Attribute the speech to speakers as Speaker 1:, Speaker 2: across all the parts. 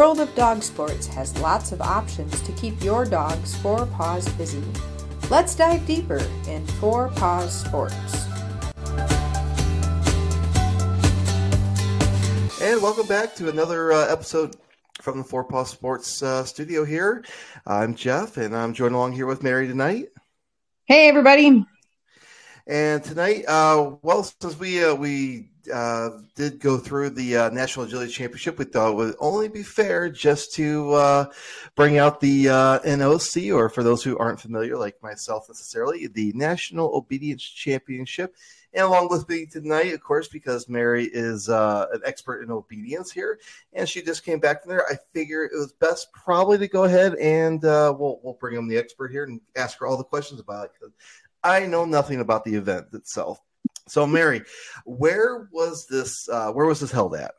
Speaker 1: world of dog sports has lots of options to keep your dog's four paws busy. Let's dive deeper in Four Paws Sports.
Speaker 2: And welcome back to another uh, episode from the Four Paws Sports uh, studio here. I'm Jeff, and I'm joined along here with Mary tonight.
Speaker 3: Hey, everybody.
Speaker 2: And tonight, uh, well, since we uh, we uh, did go through the uh, National Agility Championship, we thought it would only be fair just to uh, bring out the uh, NOC, or for those who aren't familiar, like myself necessarily, the National Obedience Championship. And along with me tonight, of course, because Mary is uh, an expert in obedience here, and she just came back from there. I figure it was best probably to go ahead and uh, we'll we'll bring in the expert here and ask her all the questions about it. I know nothing about the event itself. So, Mary, where was this? Uh, where was this held at?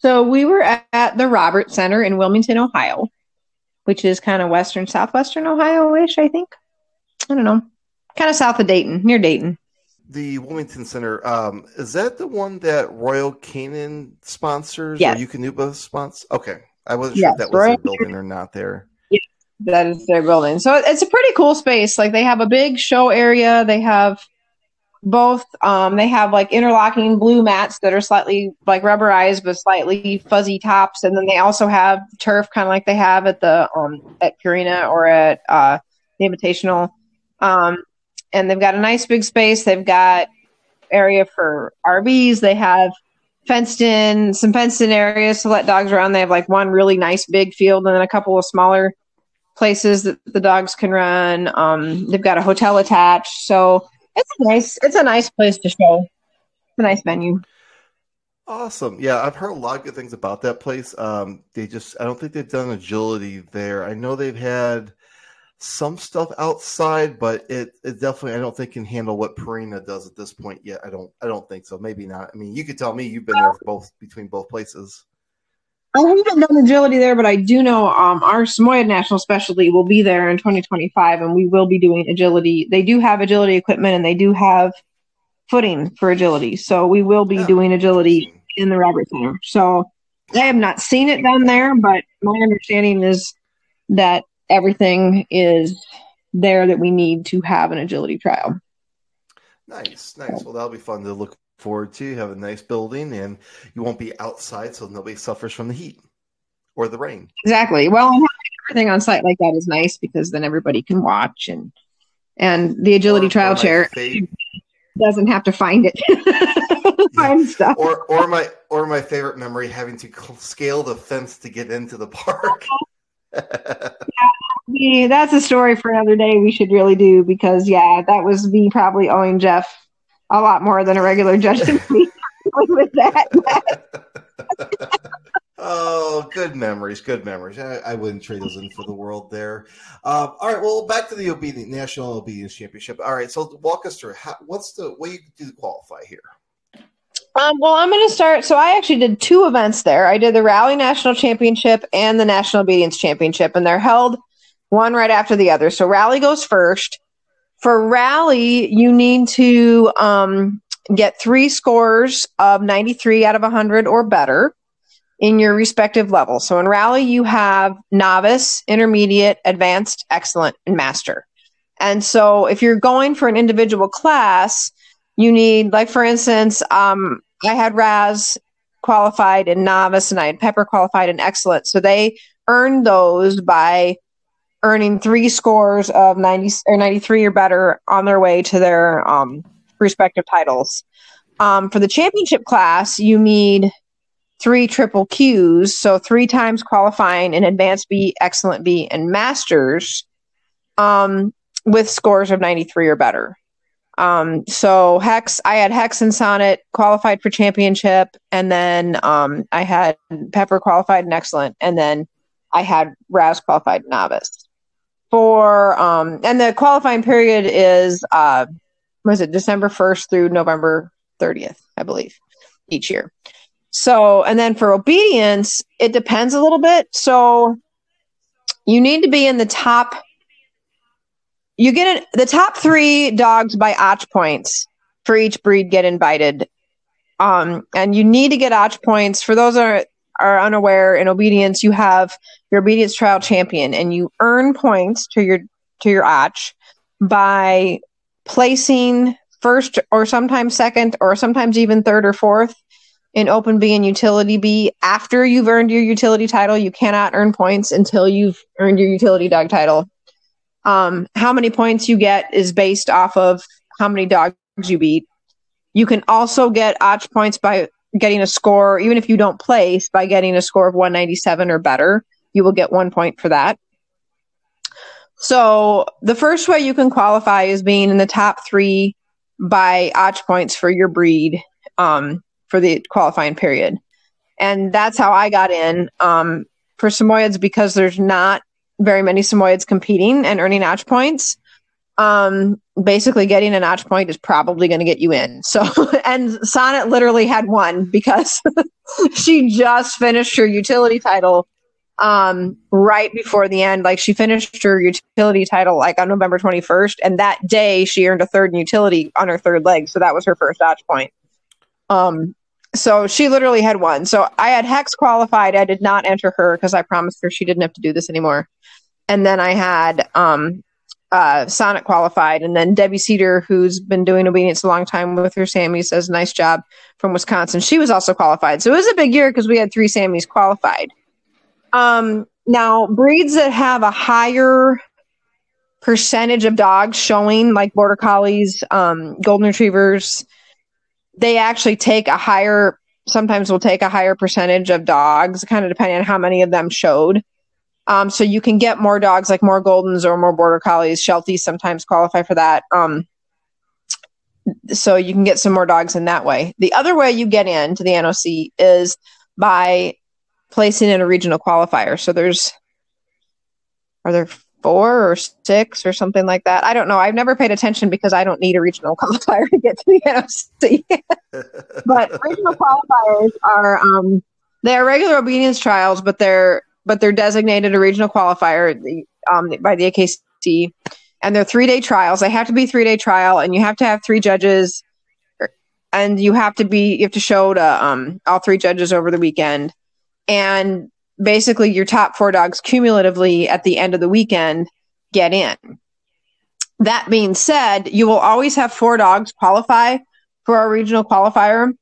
Speaker 3: So we were at the Robert Center in Wilmington, Ohio, which is kind of western, southwestern Ohio-ish, I think. I don't know, kind of south of Dayton, near Dayton.
Speaker 2: The Wilmington Center um, is that the one that Royal Canin sponsors
Speaker 3: Yes.
Speaker 2: or Eukanuba sponsors? Okay, I wasn't
Speaker 3: Yes,
Speaker 2: sure if that was
Speaker 3: Royal
Speaker 2: the building or not. There.
Speaker 3: That is their building. So it's a pretty cool space. Like they have a big show area. They have both. Um, they have like interlocking blue mats that are slightly like rubberized but slightly fuzzy tops, and then they also have turf, kind of like they have at the um at Purina or at uh, the Invitational. Um, and they've got a nice big space. They've got area for RVs. They have fenced in some fenced in areas to let dogs around. They have like one really nice big field and then a couple of smaller places that the dogs can run. Um, they've got a hotel attached, so it's a nice it's a nice place to show. It's a nice venue.
Speaker 2: Awesome. Yeah, I've heard a lot of good things about that place. Um, they just, I don't think they've done agility there. I know they've had some stuff outside, but it, it definitely, I don't think can handle what Purina does at this point yet. I don't, I don't think so. Maybe not. I mean, you could tell me you've been there both between both places.
Speaker 3: I haven't done agility there, but I do know um, our Samoyed National Specialty will be there in 2025, and we will be doing agility. They do have agility equipment, and they do have footing for agility, so we will be doing agility in the Robert Center. So I have not seen it done there, but my understanding is that everything is there that we need to have an agility trial.
Speaker 2: Nice, nice. Well, that'll be fun to look forward to. You have a nice building, and you won't be outside, so nobody suffers from the heat or the rain.
Speaker 3: Exactly. Well, having everything on site like that is nice because then everybody can watch and and the agility
Speaker 2: Or-
Speaker 3: trial
Speaker 2: or
Speaker 3: chair doesn't have to find it. find stuff.
Speaker 2: or or my or my favorite memory having to scale the fence to get into the park.
Speaker 3: Yeah, that's a story for another day we should really do because yeah, that was me probably owing Jeff a lot more than a regular judging fee with that.
Speaker 2: oh, good memories, good memories. I, I wouldn't trade those in for the world there. Um, all right, well, back to the obedient national obedience championship. All right, so walk us through how, what's the way you do to qualify here.
Speaker 3: Um, well, I'm going to start. So I actually did two events there. I did the Rally National Championship and the National Obedience Championship, and they're held one right after the other. So Rally goes first. For Rally, you need to um, get three scores of 93 out of 100 or better in your respective level. So in Rally, you have novice, intermediate, advanced, excellent, and master. And so if you're going for an individual class, you need like for instance um, i had raz qualified in novice and i had pepper qualified in excellent so they earned those by earning three scores of 90 or 93 or better on their way to their um, respective titles um, for the championship class you need three triple qs so three times qualifying in advanced b excellent b and masters um, with scores of 93 or better um, so Hex, I had Hex and Sonnet qualified for championship, and then um, I had Pepper qualified and excellent, and then I had Raz qualified novice. For um, and the qualifying period is uh, was it December first through November thirtieth, I believe, each year. So and then for obedience, it depends a little bit. So you need to be in the top you get it the top three dogs by OTCH points for each breed get invited. Um, and you need to get OTCH points for those are are unaware, in obedience, you have your obedience trial champion, and you earn points to your to your OTCH by placing first or sometimes second or sometimes even third or fourth in open B and utility B. After you've earned your utility title, you cannot earn points until you've earned your utility dog title. Um, how many points you get is based off of how many dogs you beat. You can also get OTCH points by getting a score, even if you don't place, by getting a score of 197 or better. You will get one point for that. So the first way you can qualify is being in the top three by OTCH points for your breed um, for the qualifying period. And that's how I got in. Um, for Samoyeds, because there's not very many Samoyeds competing and earning OTCH points, um, basically getting a notch point is probably going to get you in. So, and Sonnet literally had one because she just finished her utility title um, right before the end. Like she finished her utility title like on November 21st, and that day she earned a third in utility on her third leg. So that was her first notch point. Um, so she literally had one. So I had Hex qualified. I did not enter her because I promised her she didn't have to do this anymore. And then I had um, uh, Sonnet qualified, and then Debbie Cedar, who's been doing obedience a long time with her Sammy, says nice job from Wisconsin. She was also qualified, so it was a big year because we had three Sammys qualified. Um, now breeds that have a higher percentage of dogs showing, like border collies, um, golden retrievers, they actually take a higher. Sometimes will take a higher percentage of dogs, kind of depending on how many of them showed. Um, so you can get more dogs, like more Goldens or more Border Collies. Shelties sometimes qualify for that. Um, so you can get some more dogs in that way. The other way you get into the NOC is by placing in a regional qualifier. So there's, are there four or six or something like that? I don't know. I've never paid attention because I don't need a regional qualifier to get to the NOC. but regional qualifiers are, um, they're regular obedience trials, but they're but they're designated a regional qualifier um, by the AKC, and they're three day trials. They have to be three day trial, and you have to have three judges, and you have to be you have to show to um, all three judges over the weekend, and basically your top four dogs cumulatively at the end of the weekend get in. That being said, you will always have four dogs qualify for a regional qualifier,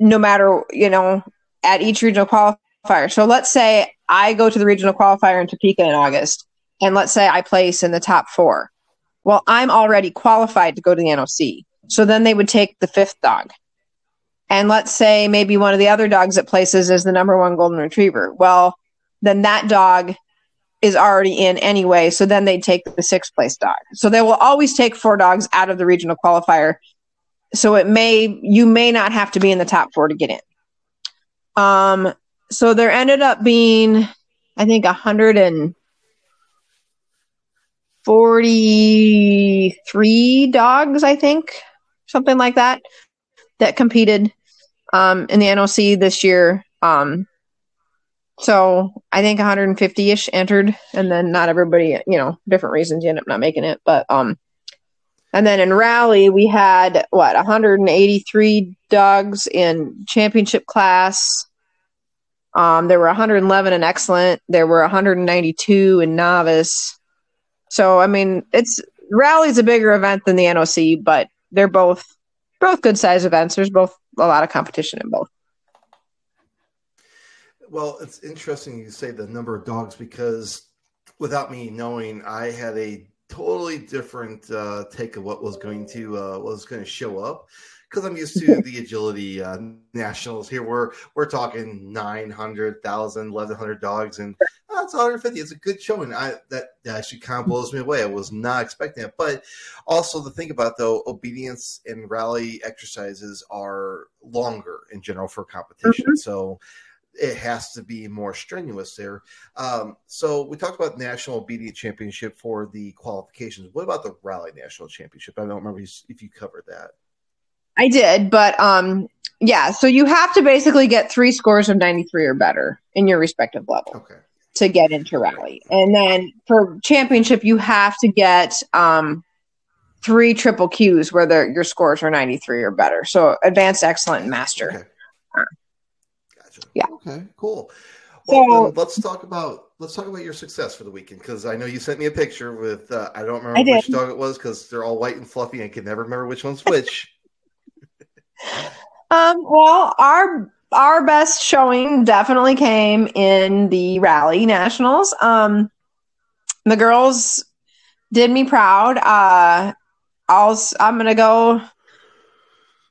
Speaker 3: no matter you know at each regional qualifier qualifier. So let's say I go to the regional qualifier in Topeka in August, and let's say I place in the top four. Well, I'm already qualified to go to the NOC. So then they would take the fifth dog. And let's say maybe one of the other dogs that places is the number one golden retriever. Well, then that dog is already in anyway. So then they take the sixth place dog. So they will always take four dogs out of the regional qualifier. So it may, you may not have to be in the top four to get in. Um, so there ended up being, I think, a hundred and forty-three dogs. I think something like that that competed um, in the NOC this year. Um, so I think 150 ish entered, and then not everybody, you know, different reasons you end up not making it. But um, and then in rally we had what 183 dogs in championship class. Um, there were 111 in excellent. There were 192 in novice. So I mean, it's rally's a bigger event than the NOC, but they're both both good size events. There's both a lot of competition in both.
Speaker 2: Well, it's interesting you say the number of dogs because without me knowing, I had a totally different uh, take of what was going to uh, was going to show up because I'm used to the agility uh, nationals. Here we're we're talking 900,000, 1,100 dogs, and that's 150. It's a good showing. I that, that actually kind of blows me away. I was not expecting it. But also the thing about though, obedience and rally exercises are longer in general for competition. Mm-hmm. So it has to be more strenuous there. Um, so we talked about national obedience championship for the qualifications. What about the rally national championship? I don't remember if you covered that.
Speaker 3: I did, but um, yeah. So you have to basically get three scores of 93 or better in your respective level
Speaker 2: okay.
Speaker 3: to get into rally. And then for championship, you have to get um, three triple Qs where your scores are 93 or better. So advanced, excellent, and master.
Speaker 2: Okay.
Speaker 3: Uh,
Speaker 2: gotcha.
Speaker 3: Yeah.
Speaker 2: Okay. Cool. Well, so, let's talk about let's talk about your success for the weekend because I know you sent me a picture with uh, I don't remember which dog it was because they're all white and fluffy and I can never remember which one's which.
Speaker 3: um. Well, our our best showing definitely came in the rally nationals. Um, the girls did me proud. Uh, I'll I'm gonna go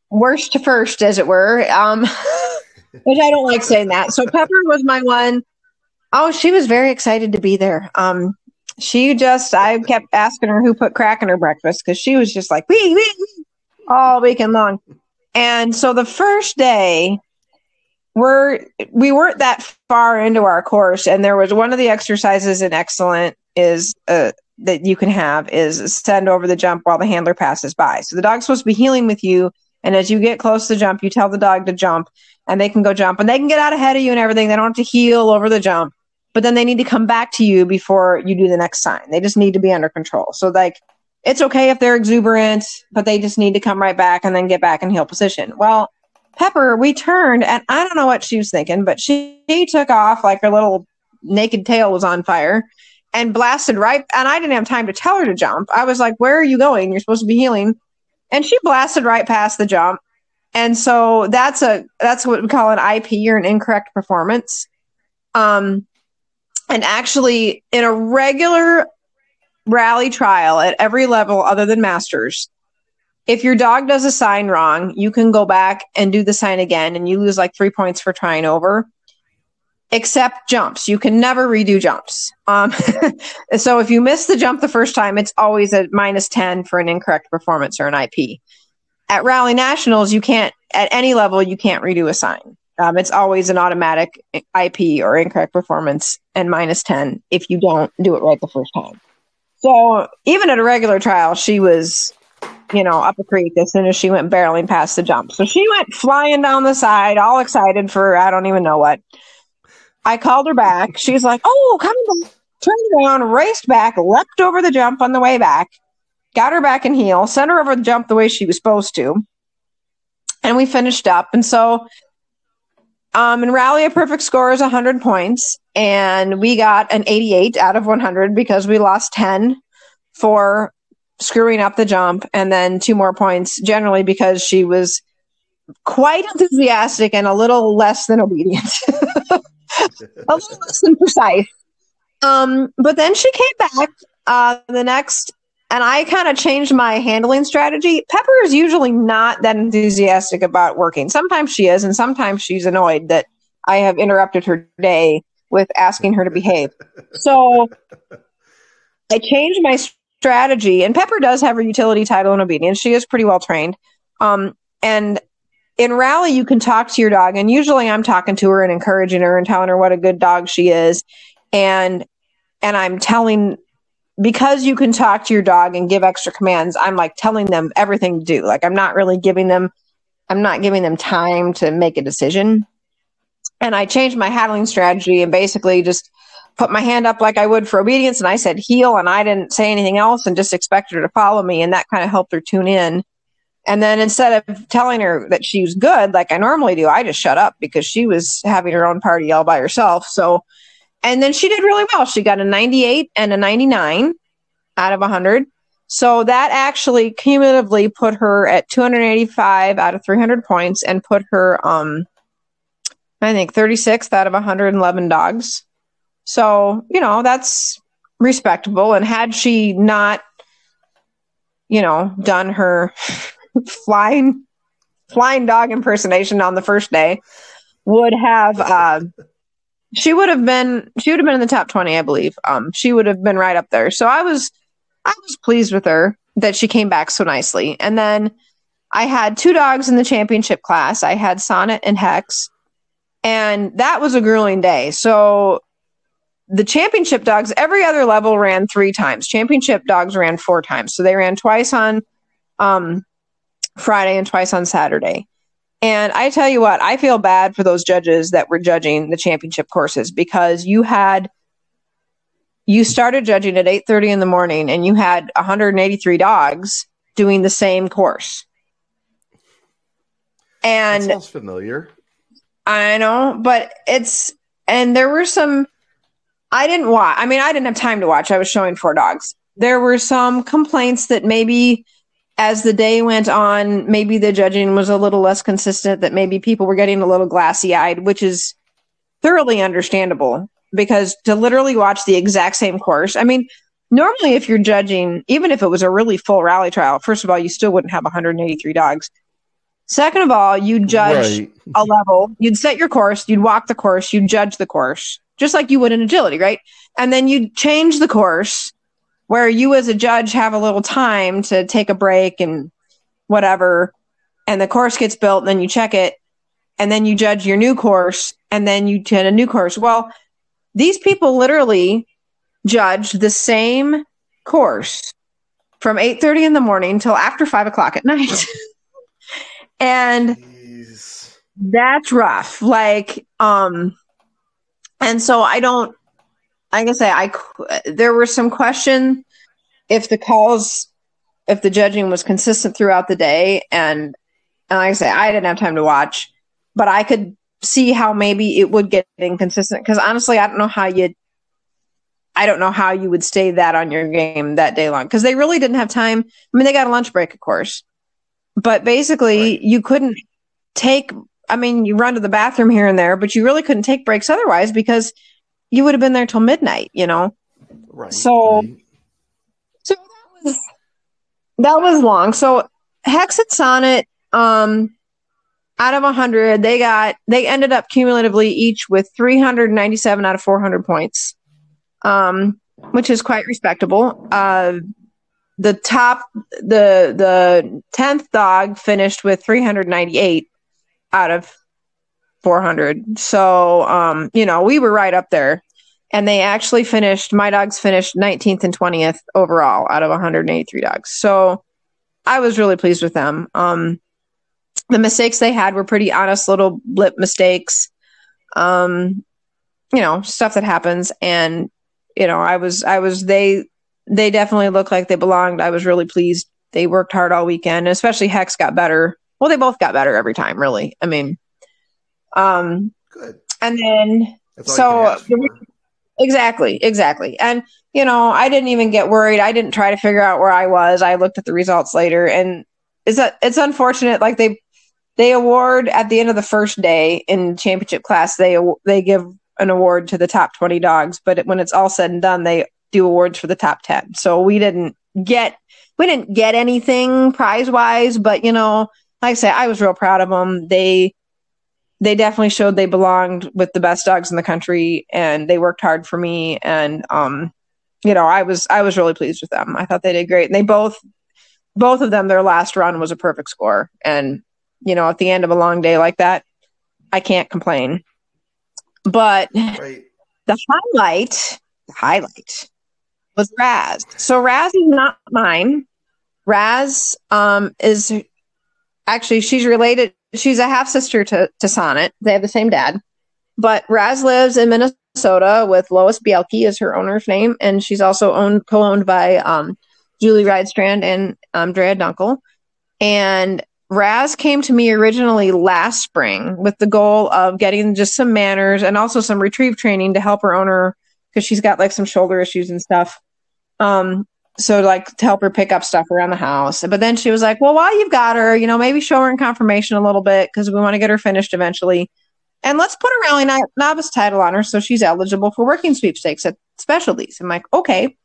Speaker 3: worst to first, as it were. Um, which I don't like saying that. So Pepper was my one. Oh, she was very excited to be there. Um, she just I kept asking her who put crack in her breakfast because she was just like wee wee all weekend long. And so the first day, we're we weren't that far into our course, and there was one of the exercises in excellent is uh, that you can have is send over the jump while the handler passes by. So the dog's supposed to be heeling with you, and as you get close to the jump, you tell the dog to jump, and they can go jump, and they can get out ahead of you and everything. They don't have to heel over the jump, but then they need to come back to you before you do the next sign. They just need to be under control. So like it's okay if they're exuberant, but they just need to come right back and then get back in heel position. Well, Pepper, we turned and I don't know what she was thinking, but she, she took off like her little naked tail was on fire and blasted right. And I didn't have time to tell her to jump. I was like, Where are you going? You're supposed to be heeling. And she blasted right past the jump. And so that's a that's what we call an IP or an incorrect performance. Um, and actually, in a regular rally trial at every level other than masters, if your dog does a sign wrong, you can go back and do the sign again, and you lose like three points for trying over except jumps. You can never redo jumps. Um, so if you miss the jump the first time, it's always a minus 10 for an incorrect performance or an IP. At Rally Nationals, you can't, at any level, you can't redo a sign. Um, it's always an automatic IP or incorrect performance and minus 10 if you don't do it right the first time. So even at a regular trial, she was, you know, up a creek as soon as she went barreling past the jump. So she went flying down the side, all excited for I don't even know what. I called her back. She's like, "Oh, come back!" Turned around, raced back, leapt over the jump on the way back, got her back in heel, sent her over the jump the way she was supposed to, and we finished up. And so, um, in rally, a perfect score is 100 points, and we got an 88 out of 100 because we lost 10 for screwing up the jump, and then two more points generally because she was quite enthusiastic and a little less than obedient. a little less than precise. Um, but then she came back uh, the next, and I kind of changed my handling strategy. Pepper is usually not that enthusiastic about working. Sometimes she is, and sometimes she's annoyed that I have interrupted her day with asking her to behave. So I changed my strategy, and Pepper does have her utility title and obedience. She is pretty well trained. Um, and in rally you can talk to your dog and usually i'm talking to her and encouraging her and telling her what a good dog she is and and i'm telling because you can talk to your dog and give extra commands i'm like telling them everything to do. Like i'm not really giving them i'm not giving them time to make a decision. And i changed my handling strategy and basically just put my hand up like i would for obedience. And i said heel and i didn't say anything else and just expected her to follow me. And that kind of helped her tune in. And then instead of telling her that she was good, like I normally do, I just shut up because she was having her own party all by herself. So, and then she did really well. She got a 98 and a 99 out of 100. So that actually cumulatively put her at 285 out of 300 points and put her, um, I think 36th out of 111 dogs. So, you know, that's respectable. And had she not, you know, done her flying flying dog impersonation on the first day would have uh, she would have been she would have been in the top 20 i believe. Um she would have been right up there. So i was i was pleased with her that she came back so nicely. And then i had two dogs in the championship class. I had sonnet and hex. And that was a grueling day. So the championship dogs every other level ran three times. Championship dogs ran four times. So they ran twice on um Friday and twice on Saturday. And I tell you what, I feel bad for those judges that were judging the championship courses because you had you started judging at 8:30 in the morning and you had 183 dogs doing the same course. And
Speaker 2: that sounds familiar.
Speaker 3: I know, but it's and there were some I didn't watch. I mean, I didn't have time to watch. I was showing four dogs. There were some complaints that maybe as the day went on, maybe the judging was a little less consistent, that maybe people were getting a little glassy eyed, which is thoroughly understandable because to literally watch the exact same course, I mean, normally if you're judging, even if it was a really full rally trial, first of all, you still wouldn't have 183 dogs. Second of all, you judge right. a level, you'd set your course, you'd walk the course, you'd judge the course, just like you would in agility, right? And then you'd change the course where you as a judge have a little time to take a break and whatever, and the course gets built, and then you check it, and then you judge your new course, and then you get a new course. Well, these people literally judge the same course from 8.30 in the morning till after 5 o'clock at night and Jeez. that's rough like um and so i don't like can say i there were some question if the calls if the judging was consistent throughout the day and and like i say i didn't have time to watch but i could see how maybe it would get inconsistent because honestly i don't know how you I don't know how you would stay that on your game that day long because they really didn't have time. I mean, they got a lunch break, of course, but basically, right. you couldn't take. I mean, you run to the bathroom here and there, but you really couldn't take breaks otherwise because you would have been there till midnight. You know,
Speaker 2: right?
Speaker 3: So,
Speaker 2: right.
Speaker 3: so that was that was long. So Hex and Sonnet, um, out of 100 they got they ended up cumulatively each with 397 out of 400 points um, which is quite respectable. Uh, the top, the the tenth dog finished with 398 out of 400. So, um, you know, we were right up there. And they actually finished, my dogs finished 19th and 20th overall out of 183 dogs. So I was really pleased with them. Um, the mistakes they had were pretty honest little blip mistakes. Um, you know, stuff that happens. And you know, I was, I was, they, they definitely looked like they belonged. I was really pleased. They worked hard all weekend, especially Hex got better. Well, they both got better every time, really. I mean, um,
Speaker 2: good.
Speaker 3: And then, so exactly, exactly. And, you know, I didn't even get worried. I didn't try to figure out where I was. I looked at the results later and it's, a, it's unfortunate. Like they, they award at the end of the first day in championship class, they, they give an award to the top 20 dogs, but when it's all said and done, they do awards for the top 10. So we didn't get we didn't get anything prize wise, but you know, like I say, I was real proud of them. They they definitely showed they belonged with the best dogs in the country, and they worked hard for me. And um, you know, I was I was really pleased with them. I thought they did great, and they both both of them their last run was a perfect score. And you know, at the end of a long day like that, I can't complain. But right. the highlight, the highlight was Raz. So Raz is not mine. Raz um, is actually she's related. She's a half sister to to Sonnet. They have the same dad. But Raz lives in Minnesota with Lois Bielke is her owner's name, and she's also owned co-owned by um, Julie Ridestrand and um, Drea Dunkel. And Raz came to me originally last spring with the goal of getting just some manners and also some retrieve training to help her owner because she's got like some shoulder issues and stuff. Um, so like to help her pick up stuff around the house. But then she was like, "Well, while you've got her, you know, maybe show her in conformation a little bit because we want to get her finished eventually, and let's put a rally novice title on her so she's eligible for working sweepstakes at specialties." I'm like, "Okay."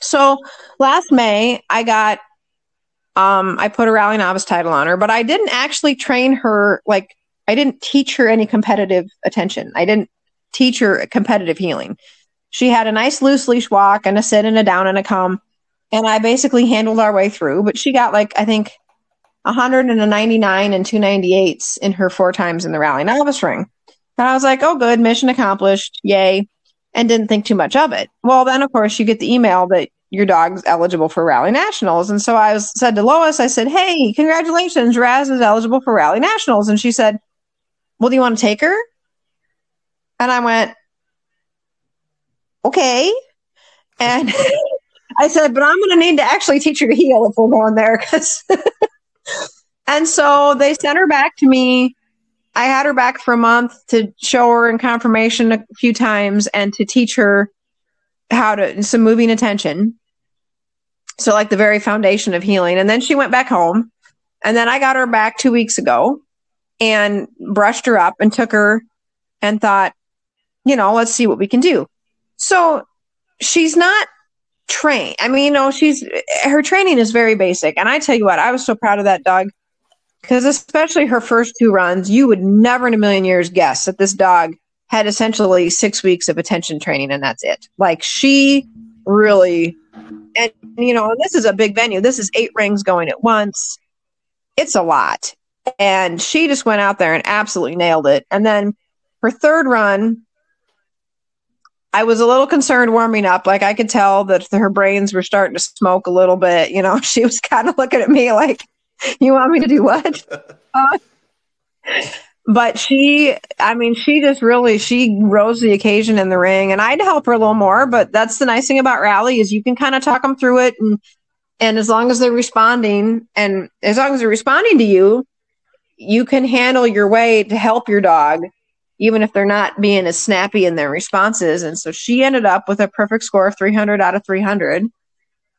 Speaker 3: So last May, I got um, I put a rally novice title on her, but I didn't actually train her. Like, I didn't teach her any competitive attention. I didn't teach her competitive heeling. She had a nice loose leash walk and a sit and a down and a come. And I basically handled our way through, but she got like, I think 100 and a 99 and two 98s in her four times in the rally novice ring. And I was like, oh, good, mission accomplished. Yay. And didn't think too much of it. Well, then, of course, you get the email that your dog's eligible for Rally Nationals. And so I was, said to Lois, I said, Hey, congratulations, Raz is eligible for Rally Nationals. And she said, Well, do you want to take her? And I went, Okay. And I said, But I'm going to need to actually teach her to heel if we're going there. Cause and so they sent her back to me I had her back for a month to show her in conformation a few times and to teach her how to some moving attention. So like the very foundation of heeling. And then she went back home. And then I got her back two weeks ago and brushed her up and took her and thought, you know, let's see what we can do. So she's not trained. I mean, you know, she's her training is very basic. And I tell you what, I was so proud of that dog because especially her first two runs, you would never in a million years guess that this dog had essentially six weeks of attention training and that's it. Like she really, and you know, this is a big venue. This is eight rings going at once. It's a lot. And she just went out there and absolutely nailed it. And then her third run, I was a little concerned warming up. Like I could tell that her brains were starting to smoke a little bit. You know, she was kind of looking at me like, you want me to do what? Uh, but she, I mean, she just really she rose the occasion in the ring, and I'd help her a little more. But that's the nice thing about rally is you can kind of talk them through it, and and as long as they're responding, and as long as they're responding to you, you can handle your way to help your dog, even if they're not being as snappy in their responses. And so she ended up with a perfect score of 300 out of 300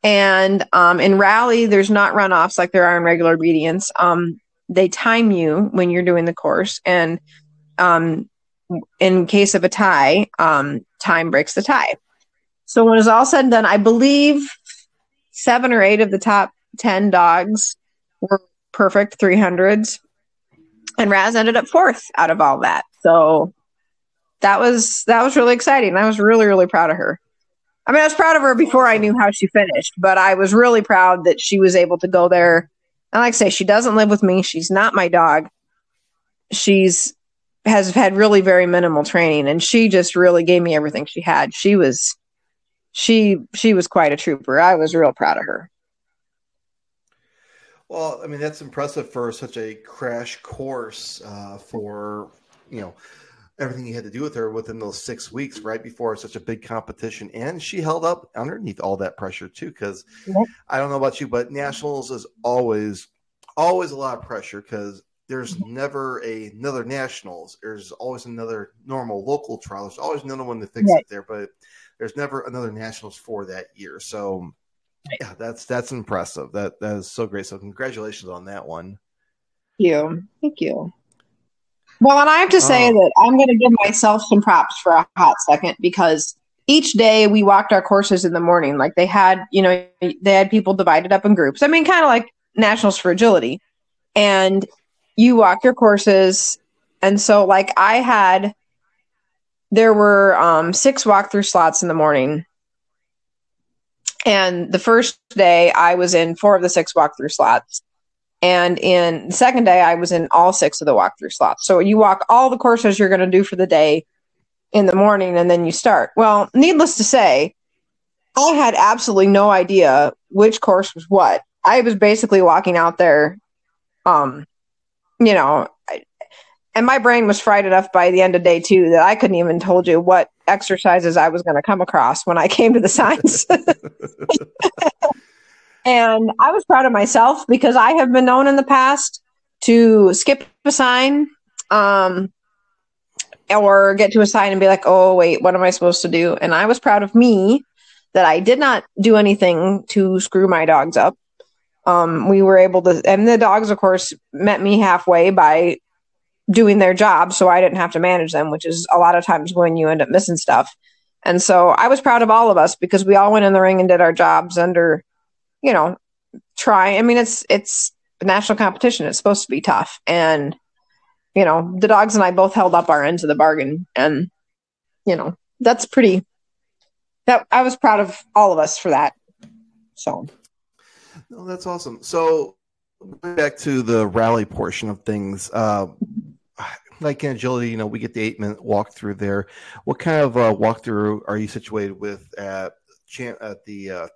Speaker 3: and um, in rally, there's not runoffs like there are in regular obedience. Um, they time you when you're doing the course, and um, in case of a tie, um, time breaks the tie. So when it's all said and done, I believe seven or eight of the top ten dogs were perfect 300s, and Raz ended up fourth out of all that. So that was that was really exciting. I was really really proud of her. I mean, I was proud of her before I knew how she finished, but I was really proud that she was able to go there. And like I say, she doesn't live with me. She's not my dog. She's has had really very minimal training, and she just really gave me everything she had. She was she she was quite a trooper. I was real proud of her.
Speaker 2: Well, I mean that's impressive for such a crash course uh, for you know everything he had to do with her within those six weeks right before such a big competition. And she held up underneath all that pressure too because yep. i don't know about you but nationals is always always a lot of pressure because there's mm-hmm. never a, another nationals. There's always another normal local trial. There's always another one to fix right. it there but there's never another nationals for that year. So yeah that's that's impressive. That that is so great. So congratulations on that one.
Speaker 3: Thank you. Thank you well, and I have to say oh. that I'm going to give myself some props for a hot second because each day we walked our courses in the morning. Like they had, you know, they had people divided up in groups. I mean, kind of like Nationals for Agility. And you walk your courses. And so, like, I had, there were um, six walkthrough slots in the morning. And the first day, I was in four of the six walkthrough slots. And in the second day, I was in all six of the walkthrough slots. So you walk all the courses you're going to do for the day in the morning and then you start. Well, needless to say, I had absolutely no idea which course was what. I was basically walking out there, um, you know, and my brain was fried enough by the end of day two that I couldn't even told you what exercises I was going to come across when I came to the signs. And I was proud of myself because I have been known in the past to skip a sign um, or get to a sign and be like, oh, wait, what am I supposed to do? And I was proud of me that I did not do anything to screw my dogs up. Um, we were able to, and the dogs, of course, met me halfway by doing their job so I didn't have to manage them, which is a lot of times when you end up missing stuff. And so I was proud of all of us because we all went in the ring and did our jobs under you know, try. I mean, it's it's a national competition. It's supposed to be tough, and you know, the dogs and I both held up our ends of the bargain, and you know, that's pretty. That I was proud of all of us for that. So,
Speaker 2: no, that's awesome. So, back to the rally portion of things. Uh, like in agility, you know, we get the eight minute walkthrough there. What kind of uh, walkthrough are you situated with at at the uh,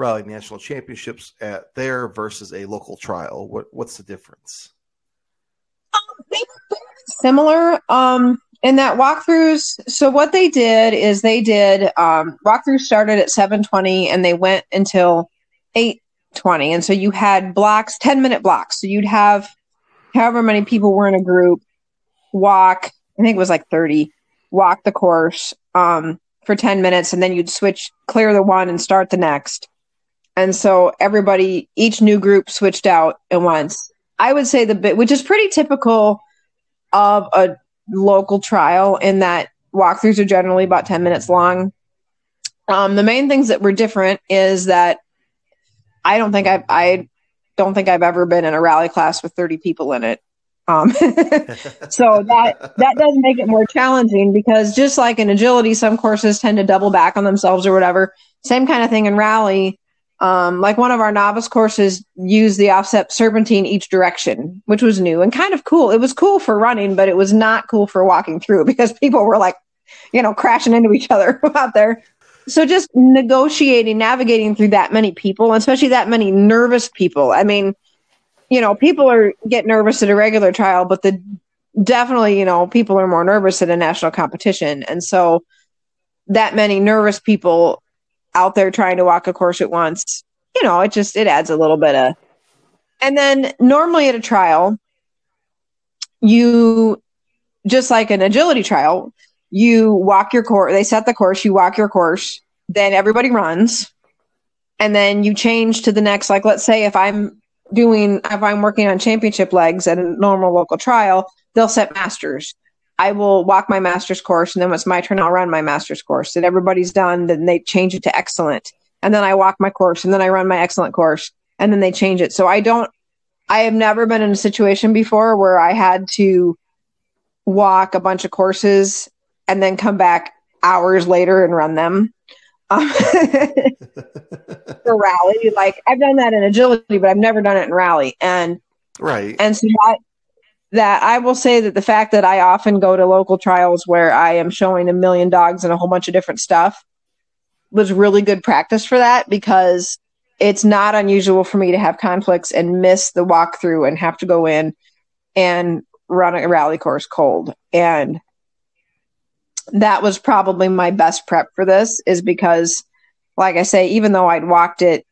Speaker 2: rally national championships at there versus a local trial? What what's the difference?
Speaker 3: Similar. Um, in that walkthroughs. So what they did is they did um, walkthroughs started at seven twenty and they went until eight twenty, and so you had blocks, ten minute blocks. So you'd have however many people were in a group, walk. I think it was like 30, walk the course um, for 10 minutes, and then you'd switch, clear the one, and start the next. And so everybody, each new group switched out at once. I would say the bit, which is pretty typical of a local trial, in that walkthroughs are generally about 10 minutes long. Um, the main things that were different is that I don't think I've, I don't think I've ever been in a rally class with 30 people in it. Um, so that that does make it more challenging because just like in agility, some courses tend to double back on themselves or whatever. Same kind of thing in rally. Um, like one of our novice courses used the offset serpentine each direction, which was new and kind of cool. It was cool for running, but it was not cool for walking through because people were like, you know, crashing into each other out there. So just negotiating, navigating through that many people, especially that many nervous people. I mean, you know, people are get nervous at a regular trial, but the definitely, you know, people are more nervous at a national competition. And so that many nervous people out there trying to walk a course at once, you know, it just it adds a little bit of and then normally at a trial, you just like an agility trial, you walk your course, they set the course, you walk your course, then everybody runs, and then you change to the next. Like, let's say if I'm doing if I'm working on championship legs at a normal local trial, they'll set masters. I will walk my master's course, and then when it's my turn, I'll run my master's course. And everybody's done, then they change it to excellent. And then I walk my course, and then I run my excellent course, and then they change it. So I don't, I have never been in a situation before where I had to walk a bunch of courses and then come back hours later and run them. Um, for rally. Like I've done that in agility, but I've never done it in rally. And
Speaker 2: right.
Speaker 3: And so that, that I will say that the fact that I often go to local trials where I am showing a million dogs and a whole bunch of different stuff was really good practice for that because it's not unusual for me to have conflicts and miss the walkthrough and have to go in and run a rally course cold. And that was probably my best prep for this is because like I say, even though I'd walked it,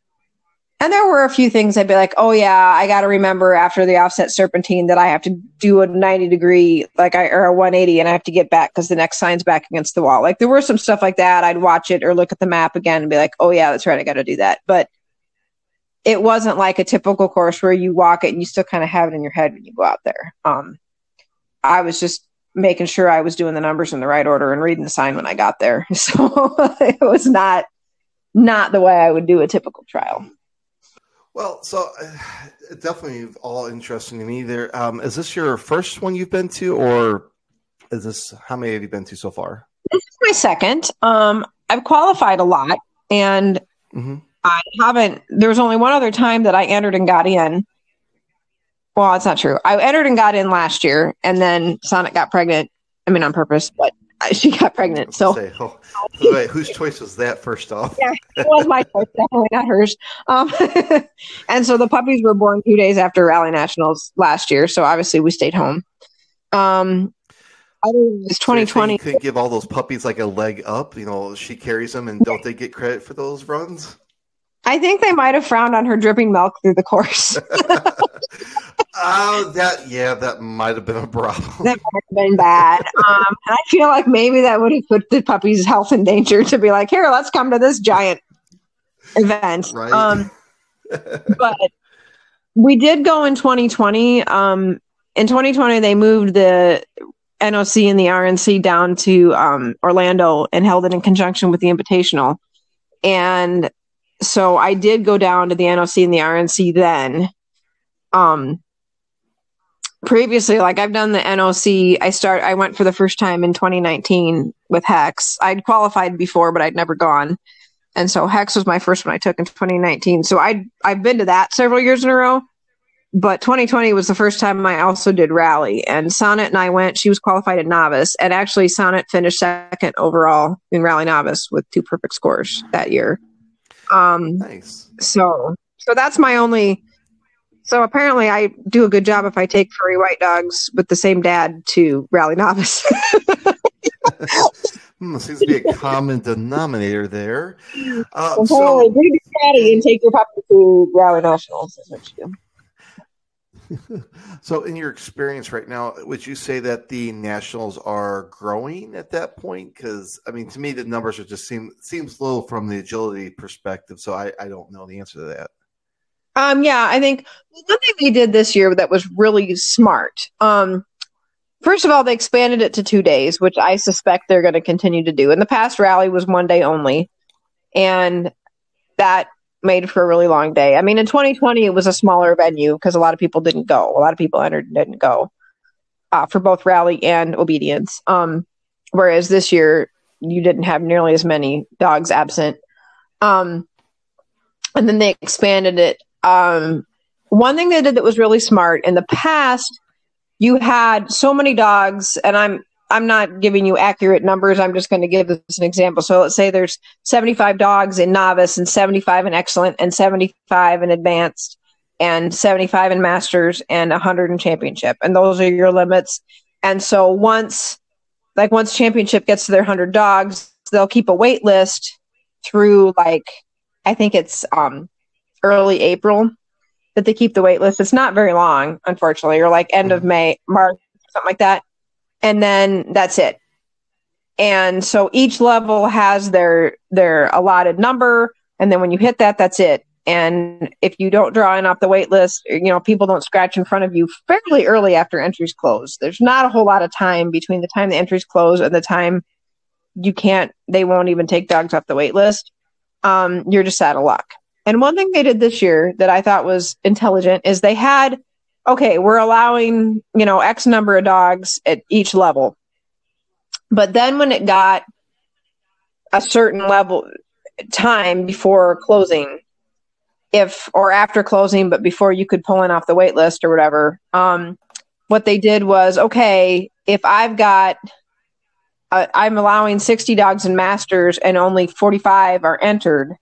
Speaker 3: and there were a few things I'd be like, oh yeah, I got to remember after the offset serpentine that I have to do a 90 degree, like I, or a 180 and I have to get back because the next sign's back against the wall. Like there were some stuff like that. I'd watch it or look at the map again and be like, oh yeah, that's right. I got to do that. But it wasn't like a typical course where you walk it and you still kind of have it in your head when you go out there. Um, I was just making sure I was doing the numbers in the right order and reading the sign when I got there. So it was not not the way I would do a typical trial.
Speaker 2: Well, so uh, definitely all interesting to me. There um, is this your first one you've been to, or is this how many have you been to so far?
Speaker 3: This is my second. Um, I've qualified a lot, and mm-hmm. I haven't. There was only one other time that I entered and got in. Well, it's not true. I entered and got in last year, and then Sonnet got pregnant. I mean, on purpose, but she got pregnant. So,
Speaker 2: say, oh, wait, whose choice was that? First off,
Speaker 3: yeah, it was my choice, definitely not hers. Um, and so the puppies were born two days after Rally Nationals last year. So obviously we stayed home. Um, it's 2020.
Speaker 2: So you give all those puppies like a leg up. You know, she carries them, and don't they get credit for those runs?
Speaker 3: I think they might have frowned on her dripping milk through the course.
Speaker 2: Oh, that yeah, that might have been a problem.
Speaker 3: That might have been bad. Um, and I feel like maybe that would have put the puppy's health in danger to be like, here, let's come to this giant event.
Speaker 2: Right.
Speaker 3: Um, but we did go in 2020. Um, in 2020, they moved the NOC and the RNC down to um, Orlando and held it in conjunction with the Invitational. And so I did go down to the NOC and the RNC then. Um, previously like i've done the noc i start i went for the first time in 2019 with hex. I'd qualified before but i'd never gone. And so hex was my first one i took in 2019 so i i've been to that several years in a row but 2020 was the first time i also did rally. And sonnet and i went she was qualified at novice. And actually sonnet finished second overall in rally novice with two perfect scores that year um
Speaker 2: nice
Speaker 3: so so that's my only so apparently, I do a good job if I take furry white dogs with the same dad to rally novice.
Speaker 2: hmm, seems to be a common denominator there.
Speaker 3: Uh, so, bring your caddy and take your puppy to rally nationals. Is what you do.
Speaker 2: so, in your experience right now, would you say that the nationals are growing at that point? Because I mean, to me, the numbers are just seem seems low from the agility perspective. So, I, I don't know the answer to that.
Speaker 3: Um, yeah, I think one thing they did this year that was really smart. Um, first of all, they expanded it to two days, which I suspect they're going to continue to do. In the past, rally was one day only, and that made for a really long day. I mean, in 2020, it was a smaller venue because a lot of people didn't go. A lot of people entered and didn't go uh, for both rally and obedience. Um, whereas this year, you didn't have nearly as many dogs absent. Um, and then they expanded it. Um, one thing they did that was really smart in the past, you had so many dogs, and I'm I'm not giving you accurate numbers. I'm just going to give this an example. So let's say there's 75 dogs in novice and 75 in excellent and 75 in advanced and 75 in masters and 100 in championship. And those are your limits. And so once like once championship gets to their 100 dogs, they'll keep a wait list through like I think it's um early April that they keep the wait list. It's not very long, unfortunately, or like end of. May, March, something like that and then that's it. And so each level has their their allotted number, and then when you hit that, that's it. And if you don't draw in off the wait list, you know people don't scratch in front of you fairly early after entries close. There's not a whole lot of time between the time the entries close and the time you can't. They won't even take dogs off the wait list. Um, you're just out of luck. And one thing they did this year that I thought was intelligent is they had okay, we're allowing, you know, X number of dogs at each level. But then when it got a certain level time before closing, if or after closing, but before you could pull in off the wait list or whatever, um, what they did was okay, if I've got uh, I'm allowing 60 dogs in masters and only 45 are entered,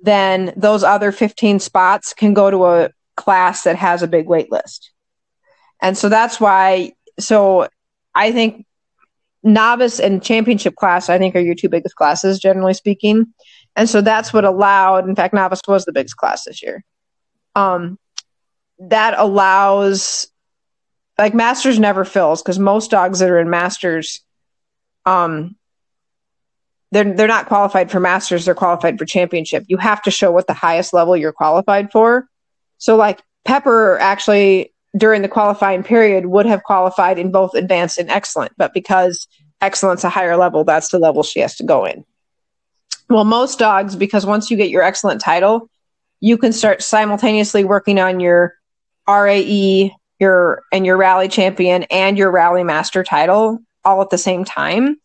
Speaker 3: then those other 15 spots can go to a class that has a big wait list. And so that's why so I think novice and championship class I think are your two biggest classes generally speaking. And so that's what allowed in fact novice was the biggest class this year. Um that allows like masters never fills because most dogs that are in masters um they're they're not qualified for masters they're qualified for championship you have to show what the highest level you're qualified for so like Pepper actually during the qualifying period would have qualified in both advanced and excellent, but because excellent's a higher level, that's the level she has to go in. Well, most dogs, because once you get your excellent title, you can start simultaneously working on your RAE, your and your rally champion and your rally master title all at the same time.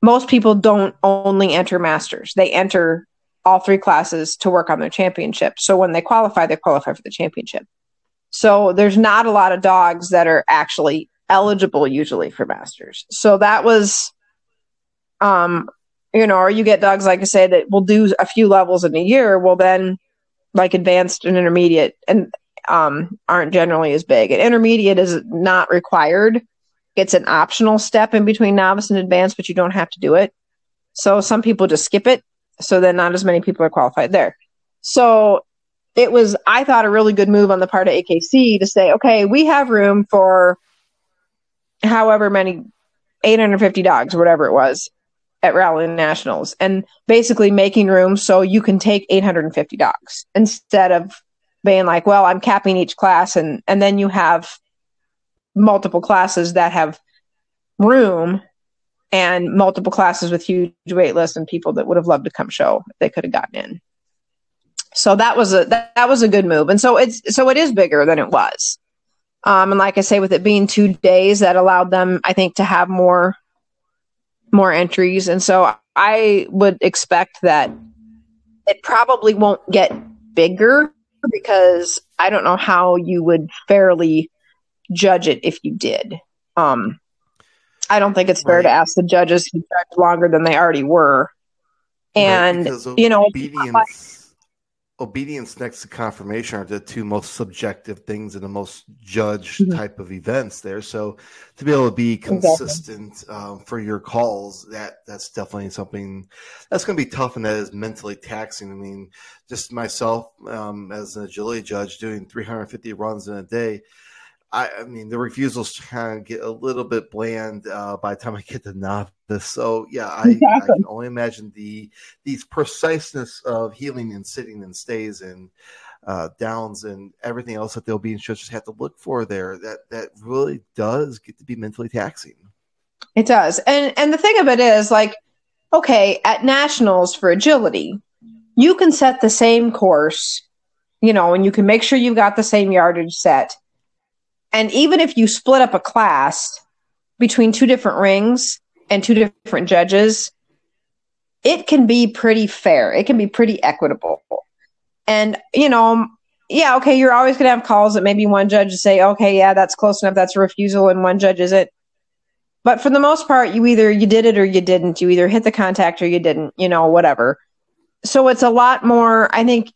Speaker 3: Most people don't only enter masters. They enter all three classes to work on their championship. So when they qualify, they qualify for the championship. So there's not a lot of dogs that are actually eligible usually for masters. So that was um you know, or you get dogs like I say that will do a few levels in a year, well then like advanced and intermediate and um aren't generally as big. And intermediate is not required. It's an optional step in between novice and advanced, but you don't have to do it. So some people just skip it so then not as many people are qualified there. So it was, I thought, a really good move on the part of AKC to say, okay, we have room for however many 850 dogs whatever it was at Rally Nationals and basically making room so you can take 850 dogs instead of being like, well, I'm capping each class and and then you have multiple classes that have room and multiple classes with huge wait lists and people that would have loved to come show if they could have gotten in. So that was a that, that was a good move. And so it's so it is bigger than it was. Um, and like I say, with it being two days, that allowed them, I think, to have more more entries. And so I would expect that it probably won't get bigger because I don't know how you would fairly judge it if you did. Um, I don't think it's fair right. to ask the judges to judge longer than they already were. And right, you know,
Speaker 2: obedience, obedience next to conformation are the two most subjective things and the most judged mm-hmm. type of events there. So to be able to be consistent exactly. um, for your calls, that that's definitely something that's going to be tough and that is mentally taxing. I mean, just myself um, as an agility judge doing 350 runs in a day. I, I mean, the refusals kind of get a little bit bland uh, by the time I get to novice. So yeah, I, exactly. I, can only imagine the these preciseness of heeling and sitting and stays and uh, downs and everything else that they'll be in just have to look for there. That that really does get to be mentally taxing.
Speaker 3: It does, and and the thing of it is, like, okay, at nationals for agility, you can set the same course, you know, and you can make sure you've got the same yardage set and even if you split up a class between two different rings and two different judges, it can be pretty fair. It can be pretty equitable. And, you know, yeah, okay, you're always going to have calls that maybe one judge say, okay, yeah, that's close enough. That's a refusal. And one judge isn't. But for the most part, you either you did it or you didn't. You either hit the contact or you didn't, you know, whatever. So it's a lot more, I think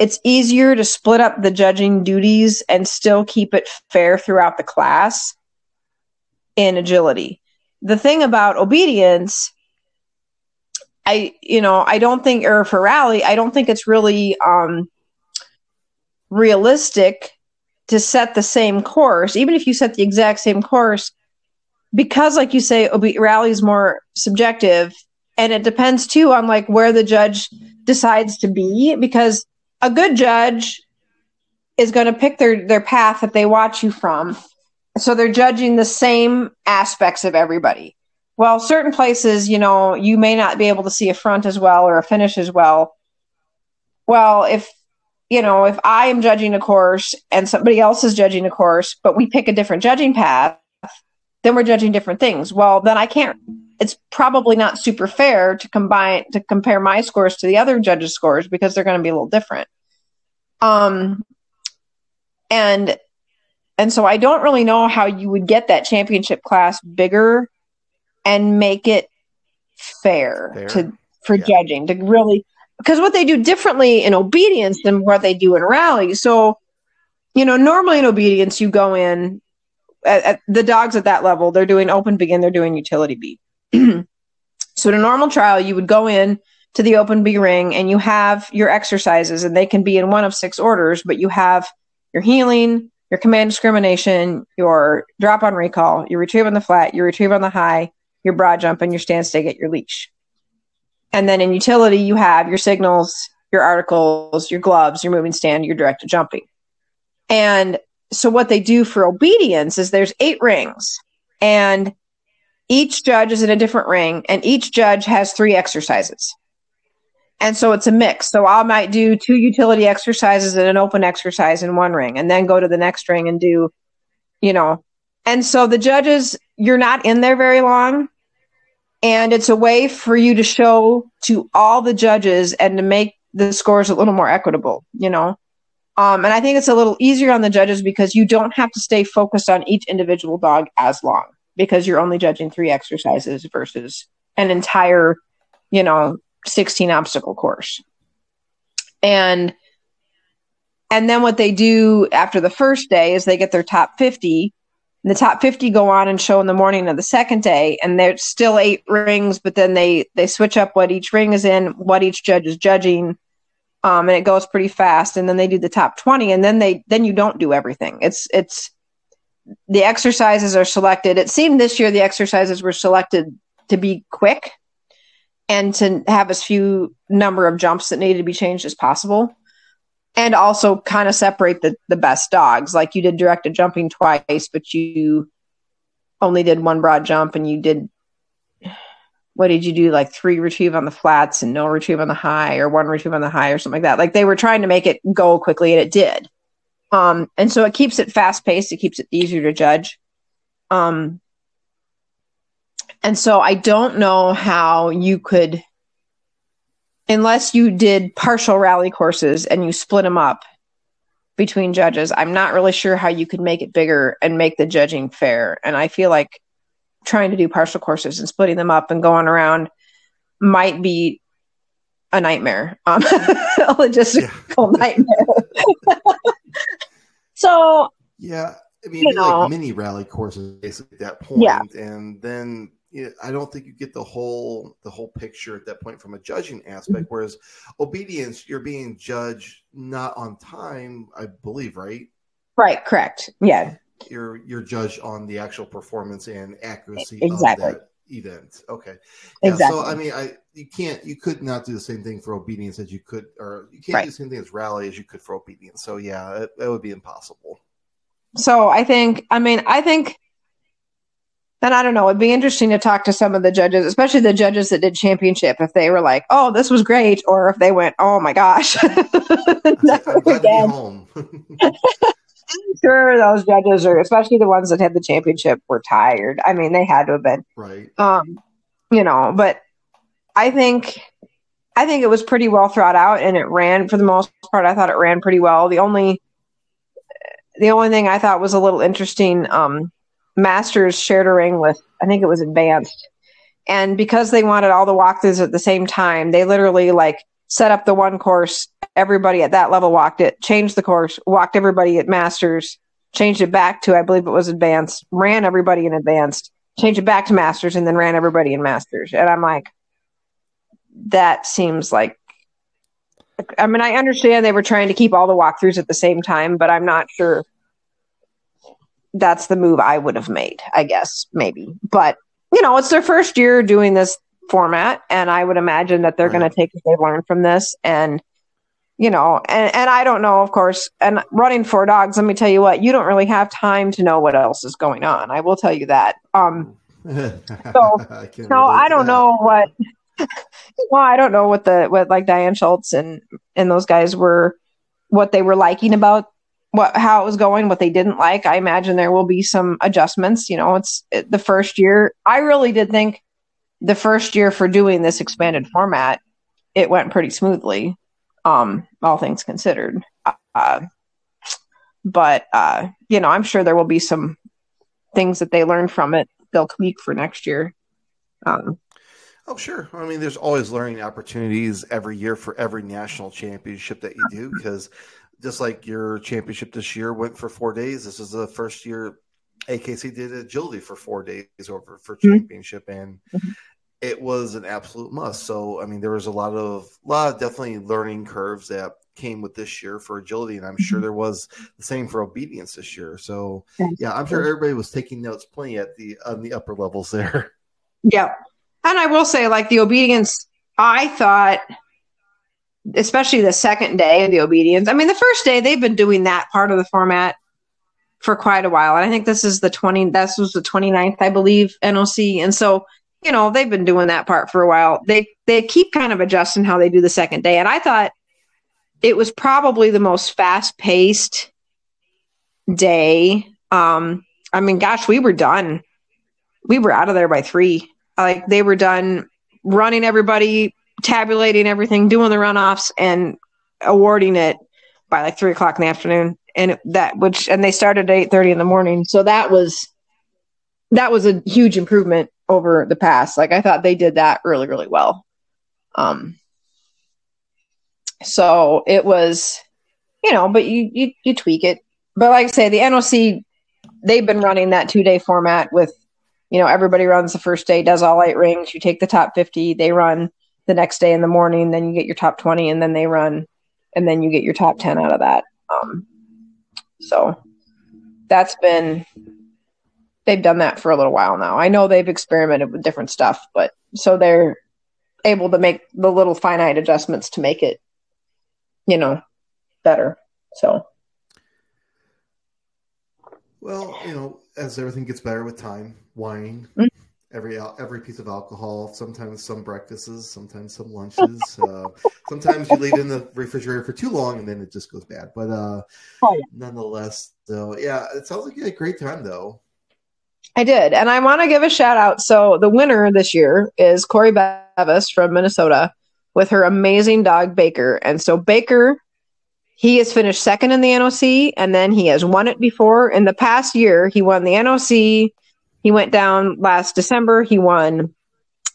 Speaker 3: it's easier to split up the judging duties and still keep it fair throughout the class in agility. The thing about obedience, I you know, I don't think or for rally, I don't think it's really um realistic to set the same course, even if you set the exact same course, because like you say, ob- rally is more subjective and it depends too on like where the judge decides to be because a good judge is going to pick their their path that they watch you from. So they're judging the same aspects of everybody. Well certain places you know you may not be able to see a front as well or a finish as well. Well if you know if i am judging a course and somebody else is judging a course but we pick a different judging path then we're judging different things. Well then i can't it's probably not super fair to combine to compare my scores to the other judges' scores because they're going to be a little different. Um, and and so I don't really know how you would get that championship class bigger and make it fair, fair. to for yeah. judging to really because what they do differently in obedience than what they do in rally. So, you know, normally in obedience you go in at, at the dogs at that level, they're doing open begin, they're doing utility B. so in a normal trial, you would go in to the open B ring and you have your exercises, and they can be in one of six orders, but you have your heeling, your command discrimination, your drop on recall, your retrieve on the flat, your retrieve on the high, your broad jump, and your stand stay at your leash. And then in utility, you have your signals, your articles, your gloves, your moving stand, your directed jumping. And so what they do for obedience is there's eight rings. And each judge is in a different ring, and each judge has three exercises. And so it's a mix. So I might do two utility exercises and an open exercise in one ring, and then go to the next ring and do, you know. And so the judges, you're not in there very long. And it's a way for you to show to all the judges and to make the scores a little more equitable, you know. Um, and I think it's a little easier on the judges because you don't have to stay focused on each individual dog as long because you're only judging three exercises versus an entire, you know, 16 obstacle course. And and then what they do after the first day is they get their top 50. And the top 50 go on and show in the morning of the second day and there's still eight rings but then they they switch up what each ring is in, what each judge is judging. Um, and it goes pretty fast and then they do the top 20 and then they then you don't do everything. It's it's the exercises are selected. It seemed this year the exercises were selected to be quick and to have as few number of jumps that needed to be changed as possible. And also kind of separate the, the best dogs. Like you did directed jumping twice, but you only did one broad jump and you did what did you do? Like three retrieve on the flats and no retrieve on the high or one retrieve on the high or something like that. Like they were trying to make it go quickly and it did. Um, and so it keeps it fast paced. It keeps it easier to judge. Um, and so I don't know how you could, unless you did partial rally courses and you split them up between judges, I'm not really sure how you could make it bigger and make the judging fair. And I feel like trying to do partial courses and splitting them up and going around might be a nightmare, um, a logistical nightmare. so
Speaker 2: yeah, I mean, you know, like mini rally courses basically at that point, yeah. and then I don't think you get the whole the whole picture at that point from a judging aspect. Mm-hmm. Whereas obedience, you're being judged not on time, I believe, right?
Speaker 3: Right. Correct. Yeah.
Speaker 2: You're you're judged on the actual performance and accuracy
Speaker 3: exactly.
Speaker 2: of that event. Okay. Yeah, exactly. So I mean, I you can't you could not do the same thing for obedience as you could, or you can't right. do the same thing as rally as you could for obedience. So yeah, it, it would be impossible.
Speaker 3: So I think, I mean, I think and I don't know, it'd be interesting to talk to some of the judges, especially the judges that did championship, if they were like, "Oh, this was great," or if they went, "Oh my gosh, never again." I'm sure those judges are, especially the ones that had the championship, were tired. I mean, they had to have been,
Speaker 2: right?
Speaker 3: Um, you know, but I think, I think it was pretty well thought out, and it ran for the most part. I thought it ran pretty well. The only, the only thing I thought was a little interesting. Um, Masters shared a ring with, I think it was Advanced. And because they wanted all the walkthroughs at the same time, they literally like set up the one course. Everybody at that level walked it, changed the course, walked everybody at Masters, changed it back to, I believe it was Advanced, ran everybody in Advanced, changed it back to Masters, and then ran everybody in Masters. And I'm like, that seems like I mean, I understand they were trying to keep all the walkthroughs at the same time, but I'm not sure that's the move I would have made, I guess, maybe. But, you know, it's their first year doing this format, and I would imagine that they're right. going to take what they've learned from this and you know, and, and I don't know, of course, and running four dogs, let me tell you what, you don't really have time to know what else is going on. I will tell you that. Um, so, I so I don't that. know what, well, I don't know what the, what like Diane Schultz and, and those guys were, what they were liking about what how it was going, what they didn't like. I imagine there will be some adjustments. You know, it's it, the first year. I really did think the first year for doing this expanded format, it went pretty smoothly, um, all things considered. Uh, but uh, you know, I'm sure there will be some things that they learn from it. They'll tweak for next year. Um,
Speaker 2: Oh, sure. I mean, there's always learning opportunities every year for every national championship that you do because just like your championship this year went for four days. This is the first year AKC did agility for four days over for mm-hmm. championship, and mm-hmm. It was an absolute must. So, I mean, there was a lot of lot of definitely learning curves that came with this year for agility, and I'm mm-hmm. sure there was the same for obedience this year. So, yeah, I'm sure everybody was taking notes plenty at the on the upper levels there.
Speaker 3: Yeah, and I will say, like the obedience, I thought especially the second day of the obedience. I mean, the first day they've been doing that part of the format for quite a while. And I think this is the 20, this was the 29th, I believe, NOC. And so, you know, they've been doing that part for a while. They, they keep kind of adjusting how they do the second day. And I thought it was probably the most fast paced day. Um, I mean, gosh, we were done. We were out of there by three. Like they were done running everybody tabulating everything, doing the runoffs, and awarding it by like three o'clock in the afternoon. And that which and they started at eight thirty in the morning. So that was that was a huge improvement over the past. Like I thought they did that really, really well. Um so it was you know, but you you you tweak it. But like I say, the NOC they've been running that two day format with you know everybody runs the first day does all eight rings you take the top 50 they run the next day in the morning. Then you get your top 20 and then they run and then you get your top 10 out of that. Um, so that's been, they've done that for a little while now. I know they've experimented with different stuff, but so they're able to make the little finite adjustments to make it, you know, better. So,
Speaker 2: well, you know, as everything gets better with time, wine, mm-hmm every every piece of alcohol. Sometimes some breakfasts, sometimes some lunches. uh, sometimes you leave it in the refrigerator for too long, and then it just goes bad. But uh, oh, yeah. nonetheless, so yeah, it sounds like you had a great time though.
Speaker 3: I did, and I want to give a shout out. So the winner this year is Corey Bevis from Minnesota with her amazing dog Baker, and so Baker. He has finished second in the NOC, and then he has won it before. In the past year, he won the NOC, he went down last December. He won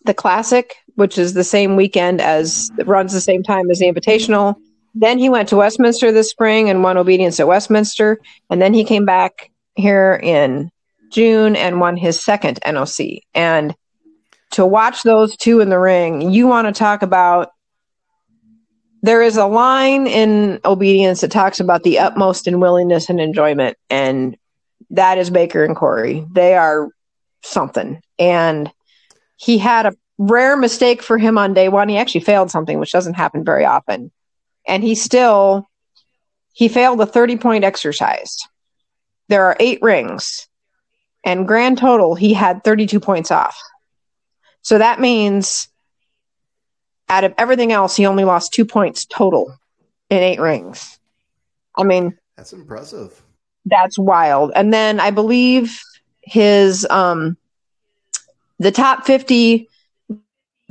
Speaker 3: the Classic, which is the same weekend as runs the same time as the Invitational. Then he went to Westminster this spring and won obedience at Westminster. And then he came back here in June and won his second NOC. And to watch those two in the ring, you want to talk about. There is a line in obedience that talks about the utmost in willingness and enjoyment, and that is Baker and Corey. They are something. And he had a rare mistake for him on day one. He actually failed something, which doesn't happen very often. And he still he failed a 30 point exercise. There are eight rings, and grand total, he had 32 points off. So that means out of everything else, he only lost two points total in eight rings. I mean,
Speaker 2: that's impressive.
Speaker 3: That's wild. And then I believe his um the top 50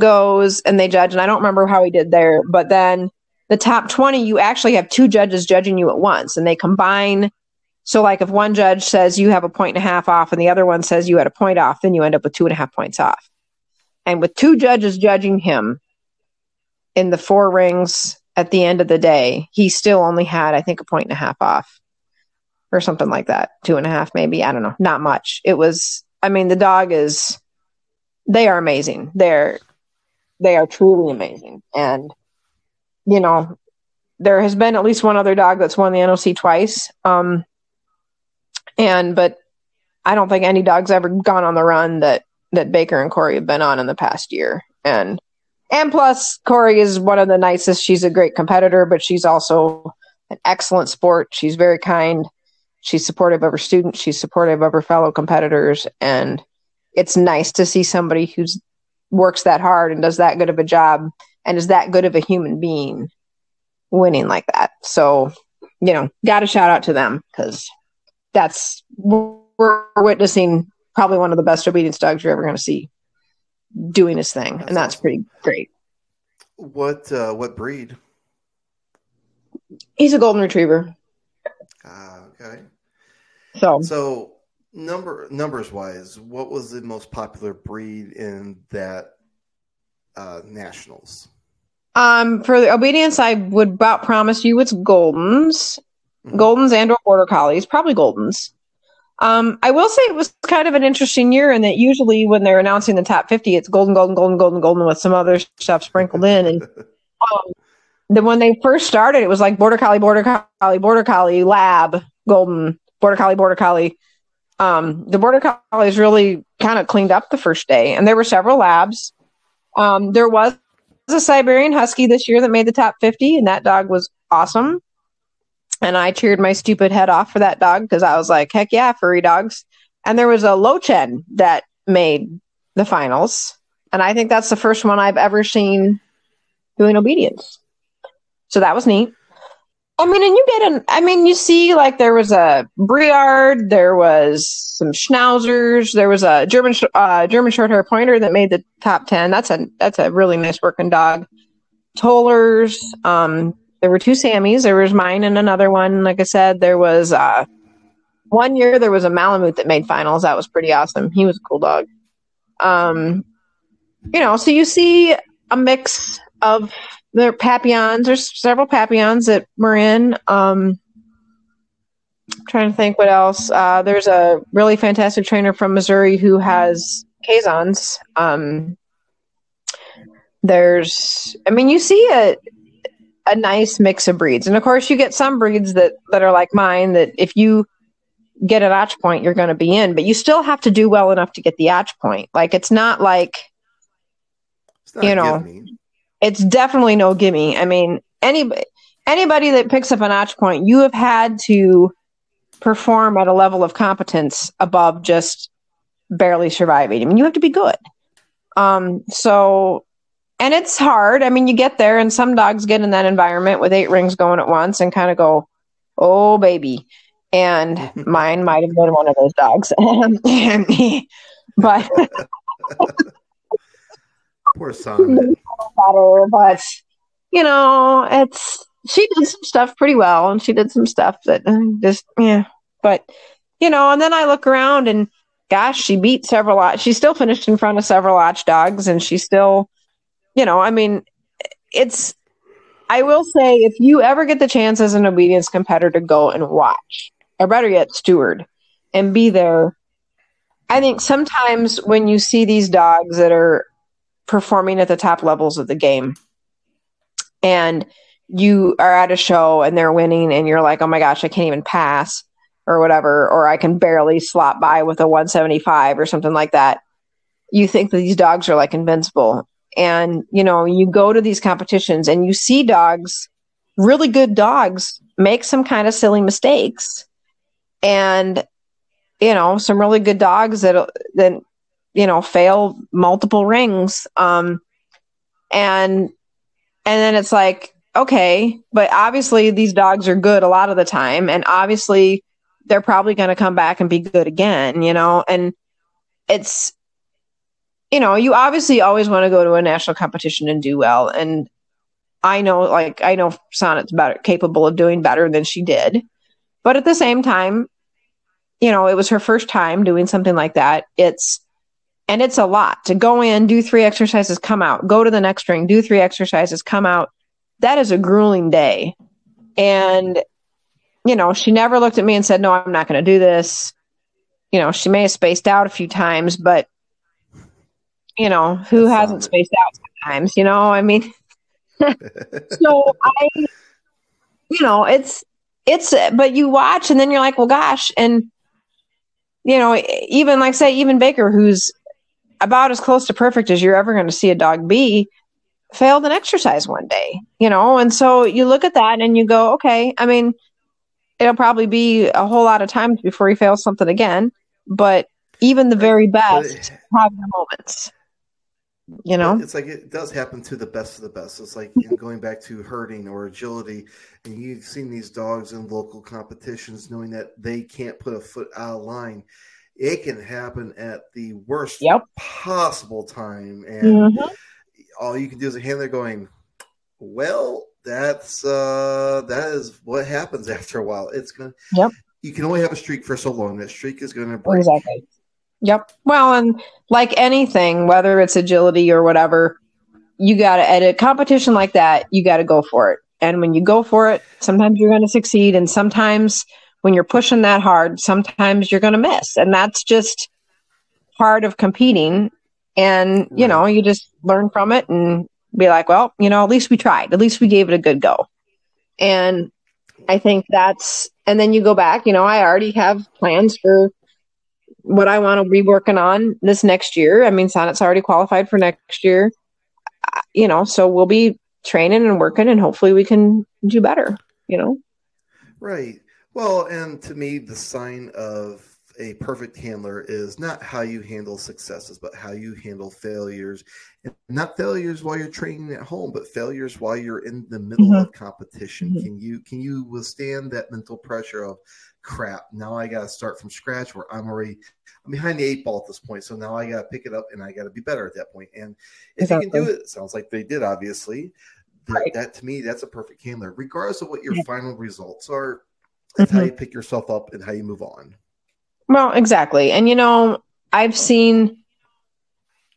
Speaker 3: goes and they judge and I don't remember how he did there, but then the top 20 you actually have two judges judging you at once and they combine so like if one judge says you have a point and a half off and the other one says you had a point off, then you end up with two and a half points off. And with two judges judging him in the four rings at the end of the day, he still only had, I think, a point and a half off or something like that. Two and a half, maybe. I don't know. Not much. It was, I mean, the dog is, they are amazing. They're, they are truly amazing. And, you know, there has been at least one other dog that's won the NOC twice. Um, and, but I don't think any dog's ever gone on the run that that Baker and Corey have been on in the past year. And and plus Corey is one of the nicest. She's a great competitor, but she's also an excellent sport. She's very kind. She's supportive of her students. She's supportive of her fellow competitors. And it's nice to see somebody who's works that hard and does that good of a job and is that good of a human being winning like that. So, you know, got to shout out to them because that's we're witnessing probably one of the best obedience dogs you're ever going to see doing his thing, and that's pretty great.
Speaker 2: What uh, what breed?
Speaker 3: He's a golden retriever.
Speaker 2: Ah, okay.
Speaker 3: So
Speaker 2: so number numbers wise, what was the most popular breed in that uh, nationals?
Speaker 3: Um, for the obedience, I would about promise you it's Goldens, mm-hmm. Goldens and or Border Collies, probably Goldens. Um, I will say it was kind of an interesting year in that usually when they're announcing the top 50, it's golden, golden, golden, golden, golden with some other stuff sprinkled in. And um, then when they first started, it was like border collie, border collie, border collie, lab, golden, border collie, border collie. Um, the border collies really kind of cleaned up the first day, and there were several labs. Um, there was a Siberian Husky this year that made the top 50, and that dog was awesome. And I cheered my stupid head off for that dog because I was like, heck yeah, furry dogs. And there was a Löwchen that made the finals. And I think that's the first one I've ever seen doing obedience. So that was neat. I mean, and you get an, I mean, you see, like, there was a Briard, there was some Schnauzers, there was a German, uh, German short hair pointer that made the top 10. That's a, that's a really nice working dog. Tollers, um, there were two Sammys. There was mine and another one. Like I said, there was uh, one year there was a Malamute that made finals. That was pretty awesome. He was a cool dog. Um, you know, so you see a mix of the Papillons. There's several Papillons that were in. Um, I'm trying to think what else. Uh, there's a really fantastic trainer from Missouri who has Kazons. Um, there's, I mean, you see it a nice mix of breeds. And of course, you get some breeds that that are like mine that if you get an OTCH point, you're going to be in, but you still have to do well enough to get the OTCH point. Like it's not like not you know, it's definitely no gimme. I mean, anybody anybody that picks up an OTCH point, you have had to perform at a level of competence above just barely surviving. I mean, you have to be good. Um, so and it's hard. I mean, you get there, and some dogs get in that environment with eight rings going at once and kind of go, "Oh, baby." And mine might have been one of those dogs, but
Speaker 2: poor son.
Speaker 3: But you know, it's she did some stuff pretty well, and she did some stuff that uh, just yeah. But you know, and then I look around and gosh, she beat several. She still finished in front of several Lodge dogs, and she still, you know, I mean, it's. I will say, if you ever get the chance as an obedience competitor to go and watch, or better yet, steward, and be there, I think sometimes when you see these dogs that are performing at the top levels of the game, and you are at a show and they're winning, and you're like, oh my gosh, I can't even pass or whatever, or I can barely slot by with a 175 or something like that. You think that these dogs are like invincible. And, you know, you go to these competitions and you see dogs, really good dogs, make some kind of silly mistakes. And, you know, some really good dogs that, then you know, fail multiple rings. Um, and, and then it's like, okay, but obviously these dogs are good a lot of the time. And obviously, they're probably going to come back and be good again, you know? And it's, you know, you obviously always want to go to a national competition and do well. And I know, like, I know Sonnet's better, capable of doing better than she did. But at the same time, you know, it was her first time doing something like that. It's, and it's a lot to go in, do three exercises, come out, go to the next ring, do three exercises, come out. That is a grueling day. And you know, she never looked at me and said, No, I'm not going to do this. You know, she may have spaced out a few times, but, you know, who That's hasn't spaced out sometimes? You know, I mean, so I, you know, it's, it's, but you watch and then you're like, well, gosh. And, you know, even like, say, even Baker, who's about as close to perfect as you're ever going to see a dog be, failed an exercise one day, you know? And so you look at that and you go, okay, I mean, it'll probably be a whole lot of times before he fails something again. But even the very best have their moments. You know,
Speaker 2: it's like it does happen to the best of the best. It's like going back to herding or agility, and you've seen these dogs in local competitions, knowing that they can't put a foot out of line. It can happen at the worst
Speaker 3: yep.
Speaker 2: possible time, and mm-hmm. all you can do is a handler going, "Well, that's uh that is what happens after a while. It's gonna
Speaker 3: yep.
Speaker 2: You can only have a streak for so long. That streak is gonna break.
Speaker 3: Exactly. Yep. Well, and like anything, whether it's agility or whatever, you got to at a competition like that, you got to go for it. And when you go for it, sometimes you're going to succeed, and sometimes when you're pushing that hard, sometimes you're going to miss, and that's just part of competing. And you know, you just learn from it and be like, well, you know, at least we tried. At least we gave it a good go. And I think that's, and then you go back, you know, I already have plans for what I want to be working on this next year. I mean, Sonnet's already qualified for next year, you know, so we'll be training and working and hopefully we can do better, you know?
Speaker 2: Right. Well, and to me, the sign of a perfect handler is not how you handle successes, but how you handle failures. And not failures while you're training at home, but failures while you're in the middle mm-hmm. of competition. Mm-hmm. Can you can you withstand that mental pressure of crap? Now I got to start from scratch where I'm already I'm behind the eight ball at this point. So now I got to pick it up and I got to be better at that point. And if exactly. you can do it, it sounds like they did. Obviously, that, right. that to me that's a perfect handler, regardless of what your yeah. final results are. That's mm-hmm. how you pick yourself up and how you move on.
Speaker 3: Well, exactly. And you know, I've seen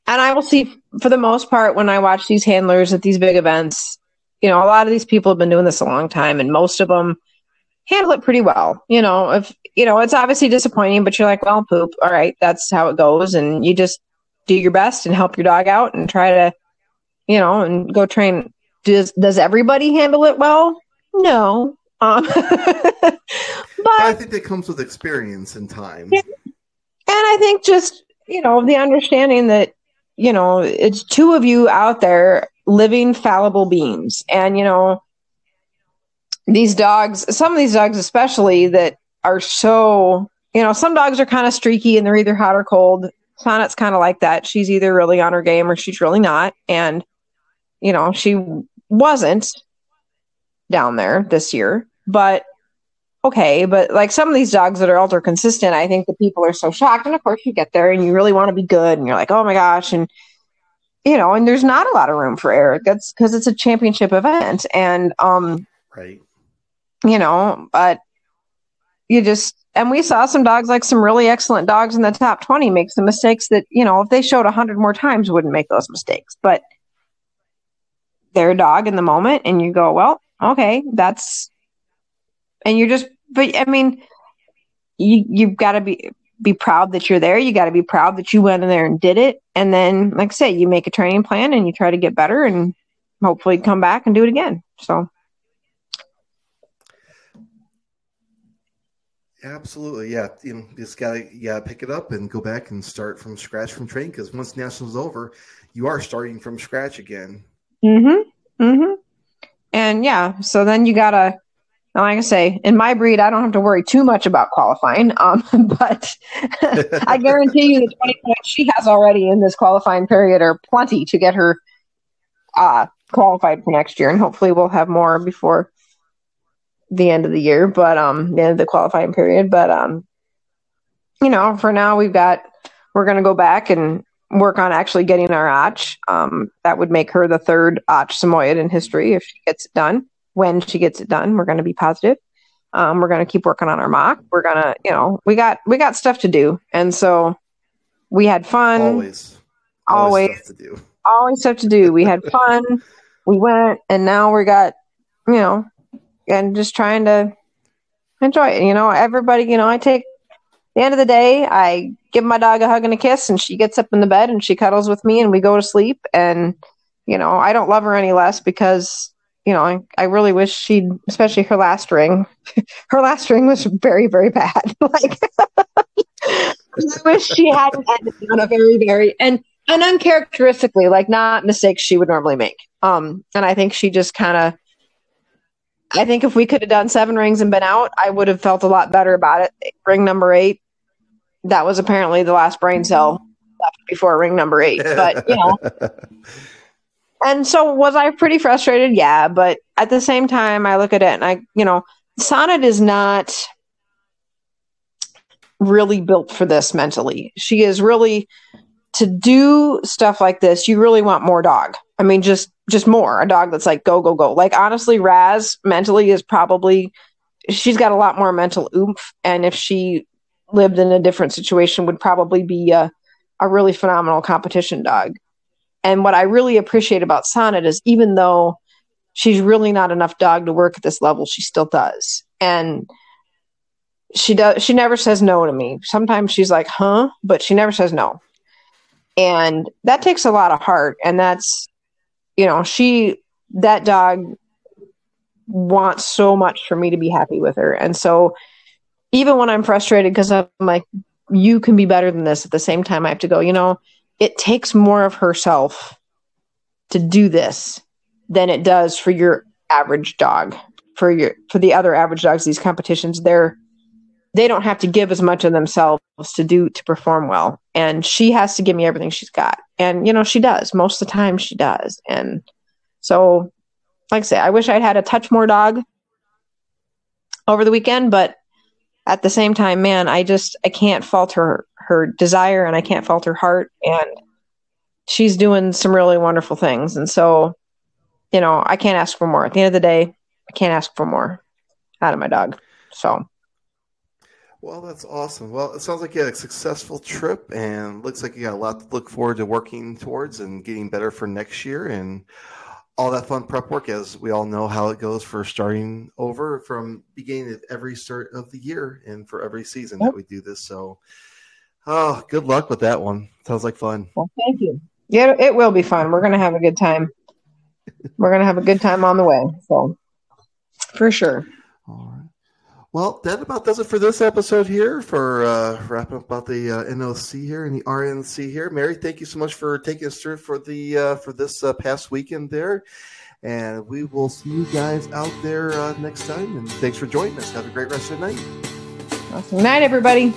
Speaker 3: and I will see for the most part when I watch these handlers at these big events, you know, a lot of these people have been doing this a long time and most of them handle it pretty well. You know, if you know, it's obviously disappointing, but you're like, well, poop, all right, that's how it goes and you just do your best and help your dog out and try to, you know, and go train. Does does everybody handle it well? No. Um, but
Speaker 2: I think that comes with experience and time. And
Speaker 3: I think just, you know, the understanding that, you know, it's two of you out there living fallible beings. And, you know, these dogs, some of these dogs, especially that are so, you know, some dogs are kind of streaky and they're either hot or cold. Sonnet's kind of like that. She's either really on her game or she's really not. And, you know, she wasn't down there this year. But okay, but like some of these dogs that are ultra consistent, I think the people are so shocked. And of course, you get there and you really want to be good, and you're like, oh my gosh, and you know, and there's not a lot of room for error. That's because it's a championship event, and um,
Speaker 2: right,
Speaker 3: you know, but you just and we saw some dogs like some really excellent dogs in the top 20 make some mistakes that you know if they showed 100 more times wouldn't make those mistakes. But they're dog in the moment and you go well okay that's and you're just but i mean you you've got to be be proud that you're there. You got to be proud that you went in there and did it. And then like i say you make a training plan and you try to get better and hopefully come back and do it again. So
Speaker 2: Absolutely, yeah. You, know, you just gotta gotta pick it up and go back and start from scratch from training because once nationals over, you are starting from scratch again.
Speaker 3: Mm-hmm. Mm-hmm. And yeah, so then you gotta like I say, in my breed, I don't have to worry too much about qualifying. Um, but I guarantee you the 20 points she has already in this qualifying period are plenty to get her uh, qualified for next year. And hopefully we'll have more before the end of the year, but um, the end of the qualifying period. But um, you know, for now we've got we're going to go back and work on actually getting our RACH. Um, that would make her the third RACH Samoyed in history if she gets it done. When she gets it done, we're going to be positive. Um, we're going to keep working on our mock. We're to, you know, we got we got stuff to do, and so we had fun.
Speaker 2: Always,
Speaker 3: always, always stuff to do. Always stuff to do. We had fun. we went, and now we got, you know, and just trying to enjoy it. You know, everybody, you know, I take the end of the day, I give my dog a hug and a kiss, and she gets up in the bed and she cuddles with me, and we go to sleep. And you know, I don't love her any less because you know, I, I really wish she'd, especially her last ring. her last ring was very, very bad. like, I wish she hadn't ended on a very, very and and uncharacteristically, like not mistakes she would normally make. Um, and I think she just kind of I think if we could have done seven rings and been out, I would have felt a lot better about it. Ring number eight, that was apparently the last brain cell left before ring number eight. But you know, and so was I pretty frustrated? Yeah, but at the same time, I look at it and I, you know, Sonnet is not really built for this mentally. She is really to do stuff like this. You really want more dog. I mean, just just more a dog that's like go go go. Like honestly, Raz mentally is probably she's got a lot more mental oomph, and if she lived in a different situation, would probably be a a really phenomenal competition dog. And what I really appreciate about Sonnet is even though she's really not enough dog to work at this level, she still does. And she does she never says no to me. Sometimes she's like, "Huh?" but she never says no. And that takes a lot of heart and that's you know, she that dog wants so much for me to be happy with her. And so even when I'm frustrated because I'm like, you can be better than this, at the same time I have to go, you know, it takes more of herself to do this than it does for your average dog. For your for the other average dogs, these competitions, they're they don't have to give as much of themselves to do to perform well. And she has to give me everything she's got. And you know, she does. Most of the time she does. And so like I say, I wish I'd had a touch more dog over the weekend, but at the same time, man, I just I can't fault her her desire and I can't fault her heart and she's doing some really wonderful things. And so, you know, I can't ask for more. At the end of the day, I can't ask for more out of my dog. So
Speaker 2: well, that's awesome. Well, it sounds like you had a successful trip and looks like you got a lot to look forward to working towards and getting better for next year and all that fun prep work as we all know how it goes for starting over from beginning of every start of the year and for every season that we do this. So oh, good luck with that one. Sounds like fun.
Speaker 3: Well, thank you. Yeah, it will be fun. We're gonna have a good time. We're gonna have a good time on the way. So for sure.
Speaker 2: All right. Well, that about does it for this episode here for uh, wrapping up about the uh, NOC here and the RNC here. Mary, thank you so much for taking us through for the uh, for this uh, past weekend there, and we will see you guys out there uh, next time. And thanks for joining us. Have a great rest of the night.
Speaker 3: Awesome night, everybody.